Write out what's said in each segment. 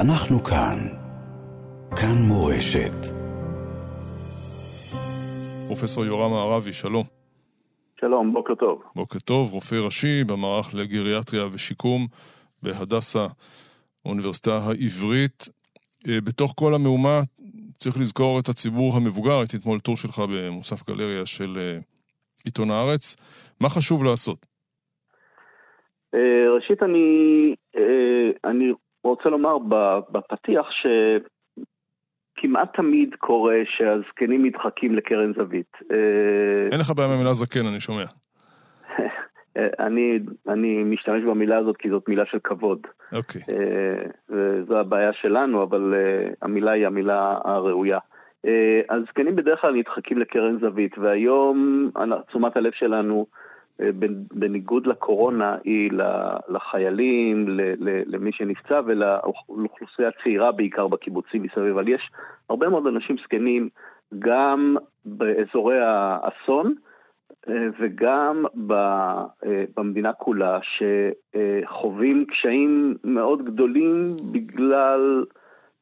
אנחנו כאן. כאן מורשת. פרופסור יורם מערבי, שלום. שלום, בוקר טוב. בוקר טוב, רופא ראשי במערך לגריאטריה ושיקום בהדסה, האוניברסיטה העברית. אה, בתוך כל המהומה צריך לזכור את הציבור המבוגר, הייתי אתמול טור שלך במוסף גלריה של אה, עיתון הארץ. מה חשוב לעשות? אה, ראשית, אני, אני רוצה לומר בפתיח שכמעט תמיד קורה שהזקנים נדחקים לקרן זווית. אין לך בעיה מהמילה זקן, אני שומע. אני, אני משתמש במילה הזאת כי זאת מילה של כבוד. אוקיי. Okay. וזו הבעיה שלנו, אבל המילה היא המילה הראויה. הזקנים בדרך כלל נדחקים לקרן זווית, והיום תשומת הלב שלנו, בניגוד לקורונה, היא לחיילים, למי שנפצע ולאוכלוסייה צעירה בעיקר בקיבוצים מסביב. אבל יש הרבה מאוד אנשים זקנים גם באזורי האסון, וגם במדינה כולה, שחווים קשיים מאוד גדולים בגלל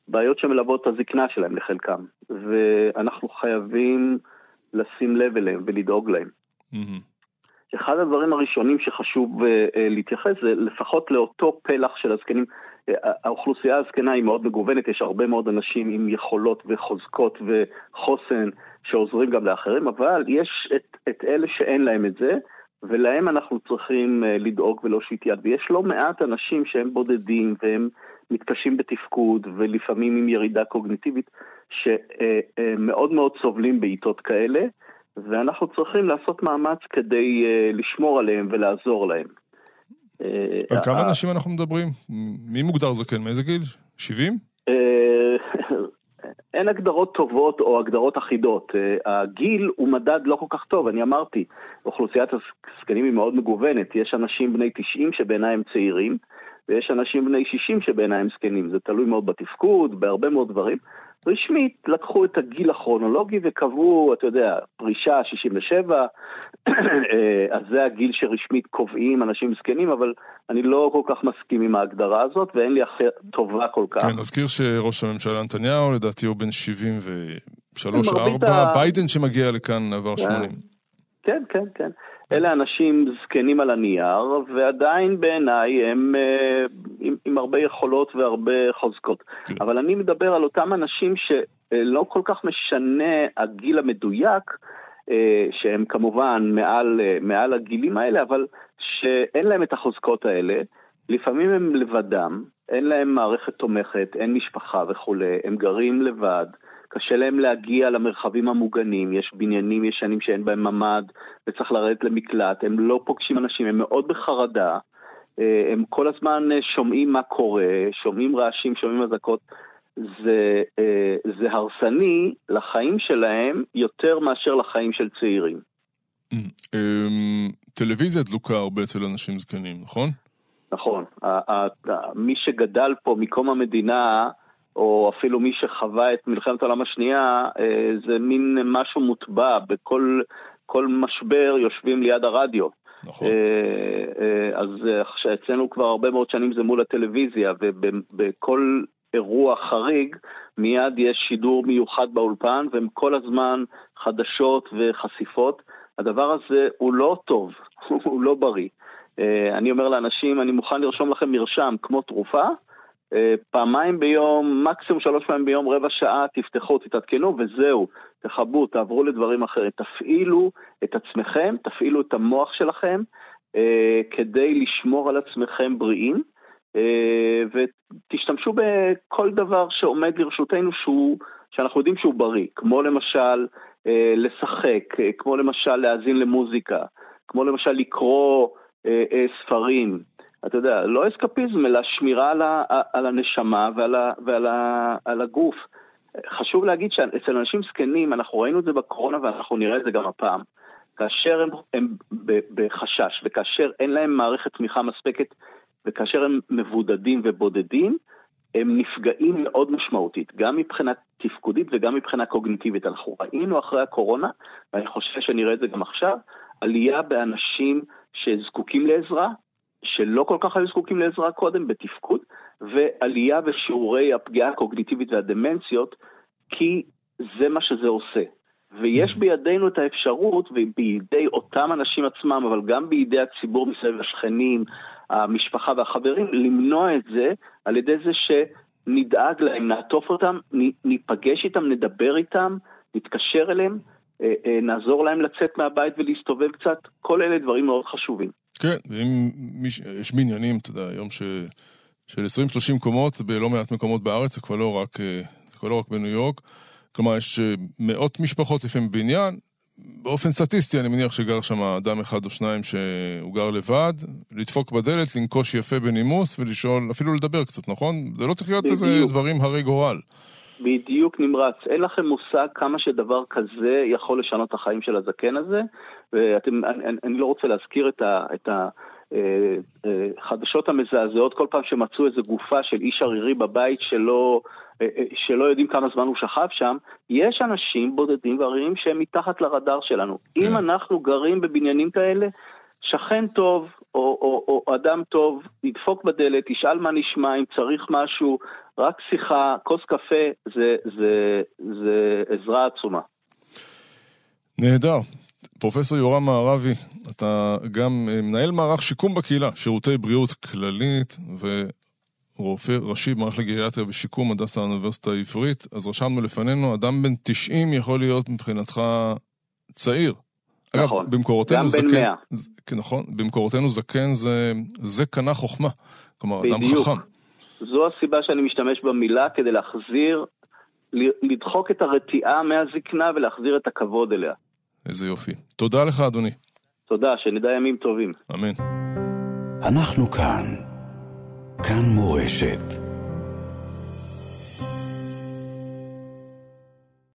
בעיות שמלוות את הזקנה שלהם לחלקם, ואנחנו חייבים לשים לב אליהם ולדאוג להם. Mm-hmm. אחד הדברים הראשונים שחשוב להתייחס זה לפחות לאותו פלח של הזקנים. האוכלוסייה הזקנה היא מאוד מגוונת, יש הרבה מאוד אנשים עם יכולות וחוזקות וחוסן שעוזרים גם לאחרים, אבל יש את, את אלה שאין להם את זה, ולהם אנחנו צריכים לדאוג ולהושיט יד. ויש לא מעט אנשים שהם בודדים והם מתקשים בתפקוד ולפעמים עם ירידה קוגניטיבית, שמאוד מאוד סובלים בעיתות כאלה, ואנחנו צריכים לעשות מאמץ כדי לשמור עליהם ולעזור להם. על כמה אנשים אנחנו מדברים? מי מוגדר זקן? מאיזה גיל? 70? אין הגדרות טובות או הגדרות אחידות. הגיל הוא מדד לא כל כך טוב, אני אמרתי, אוכלוסיית הזקנים היא מאוד מגוונת. יש אנשים בני 90 שבעיניי הם צעירים, ויש אנשים בני 60 שבעיניי הם זקנים. זה תלוי מאוד בתפקוד, בהרבה מאוד דברים. רשמית לקחו את הגיל הכרונולוגי וקבעו, אתה יודע, פרישה 67, אז זה הגיל שרשמית קובעים אנשים זקנים, אבל אני לא כל כך מסכים עם ההגדרה הזאת, ואין לי אחר טובה כל כך. כן, נזכיר שראש הממשלה נתניהו, לדעתי הוא בן 73-4, ה... ביידן שמגיע לכאן עבר 80. כן, כן, כן. אלה אנשים זקנים על הנייר, ועדיין בעיניי הם uh, עם, עם הרבה יכולות והרבה חוזקות. כן. אבל אני מדבר על אותם אנשים שלא כל כך משנה הגיל המדויק, uh, שהם כמובן מעל, uh, מעל הגילים האלה, אבל שאין להם את החוזקות האלה. לפעמים הם לבדם, אין להם מערכת תומכת, אין משפחה וכולי, הם גרים לבד. קשה להם להגיע למרחבים המוגנים, יש בניינים ישנים שאין בהם ממ"ד וצריך לרדת למקלט, הם לא פוגשים אנשים, הם מאוד בחרדה, אה, הם כל הזמן אה, שומעים מה קורה, שומעים רעשים, שומעים אזעקות. זה, אה, זה הרסני לחיים שלהם יותר מאשר לחיים של צעירים. אמ, טלוויזיה דלוקה הרבה אצל אנשים זקנים, נכון? נכון. מי שגדל פה מקום המדינה, או אפילו מי שחווה את מלחמת העולם השנייה, אה, זה מין משהו מוטבע, בכל כל משבר יושבים ליד הרדיו. נכון. אה, אה, אז אצלנו כבר הרבה מאוד שנים זה מול הטלוויזיה, ובכל אירוע חריג מיד יש שידור מיוחד באולפן, והם כל הזמן חדשות וחשיפות. הדבר הזה הוא לא טוב, הוא לא בריא. אני אומר לאנשים, אני מוכן לרשום לכם מרשם כמו תרופה, פעמיים ביום, מקסימום שלוש פעמים ביום, רבע שעה, תפתחו, תתעדכנו וזהו, תכבו, תעברו לדברים אחרים. תפעילו את עצמכם, תפעילו את המוח שלכם אה, כדי לשמור על עצמכם בריאים, אה, ותשתמשו בכל דבר שעומד לרשותנו שהוא, שאנחנו יודעים שהוא בריא, כמו למשל אה, לשחק, אה, כמו למשל להאזין למוזיקה, כמו למשל לקרוא אה, אה, ספרים. אתה יודע, לא אסקפיזם, אלא שמירה על, ה, על הנשמה ועל, ה, ועל ה, על הגוף. חשוב להגיד שאצל אנשים זקנים, אנחנו ראינו את זה בקורונה ואנחנו נראה את זה גם הפעם. כאשר הם, הם בחשש וכאשר אין להם מערכת תמיכה מספקת וכאשר הם מבודדים ובודדים, הם נפגעים מאוד משמעותית, גם מבחינה תפקודית וגם מבחינה קוגניטיבית. אנחנו ראינו אחרי הקורונה, ואני חושב שנראה את זה גם עכשיו, עלייה באנשים שזקוקים לעזרה, שלא כל כך היו זקוקים לעזרה קודם בתפקוד, ועלייה בשיעורי הפגיעה הקוגניטיבית והדמנציות, כי זה מה שזה עושה. ויש mm-hmm. בידינו את האפשרות, ובידי אותם אנשים עצמם, אבל גם בידי הציבור מסביב השכנים, המשפחה והחברים, למנוע את זה על ידי זה שנדאג להם, נעטוף אותם, ניפגש איתם, נדבר איתם, נתקשר אליהם, אה, אה, נעזור להם לצאת מהבית ולהסתובב קצת, כל אלה דברים מאוד חשובים. כן, ואם מיש, יש בניינים, אתה יודע, היום ש, של 20-30 קומות בלא מעט מקומות בארץ, זה כבר לא רק, אה, זה כבר לא רק בניו יורק. כלומר, יש מאות משפחות לפעמים בניין, באופן סטטיסטי אני מניח שגר שם אדם אחד או שניים שהוא גר לבד, לדפוק בדלת, לנקוש יפה בנימוס ולשאול, אפילו לדבר קצת, נכון? זה לא צריך להיות איזה דברים הרי גורל. בדיוק נמרץ. אין לכם מושג כמה שדבר כזה יכול לשנות את החיים של הזקן הזה, ואתם, אני, אני לא רוצה להזכיר את ה... את ה אה, אה, המזעזעות כל פעם שמצאו איזו גופה של איש ערירי בבית שלא, אה, שלא יודעים כמה זמן הוא שכב שם, יש אנשים בודדים ועריריים שהם מתחת לרדאר שלנו. אם כן. אנחנו גרים בבניינים כאלה, שכן טוב או, או, או אדם טוב ידפוק בדלת, ישאל מה נשמע, אם צריך משהו, רק שיחה, כוס קפה, זה, זה, זה עזרה עצומה. נהדר. פרופסור יורם מערבי, אתה גם אה, מנהל מערך שיקום בקהילה, שירותי בריאות כללית ורופא ראשי במערכת לגריאטריה ושיקום הדסה האוניברסיטה העברית. אז רשמנו לפנינו, אדם בן 90 יכול להיות מבחינתך צעיר. נכון, אגב, במקורותינו זקן, בן 100. כן, נכון, במקורותינו זקן זה, זה קנה חוכמה. כלומר, בדיוק. אדם חכם. זו הסיבה שאני משתמש במילה כדי להחזיר, לדחוק את הרתיעה מהזקנה ולהחזיר את הכבוד אליה. איזה יופי. תודה לך, אדוני. תודה, שנדע ימים טובים. אמן. אנחנו כאן. כאן מורשת.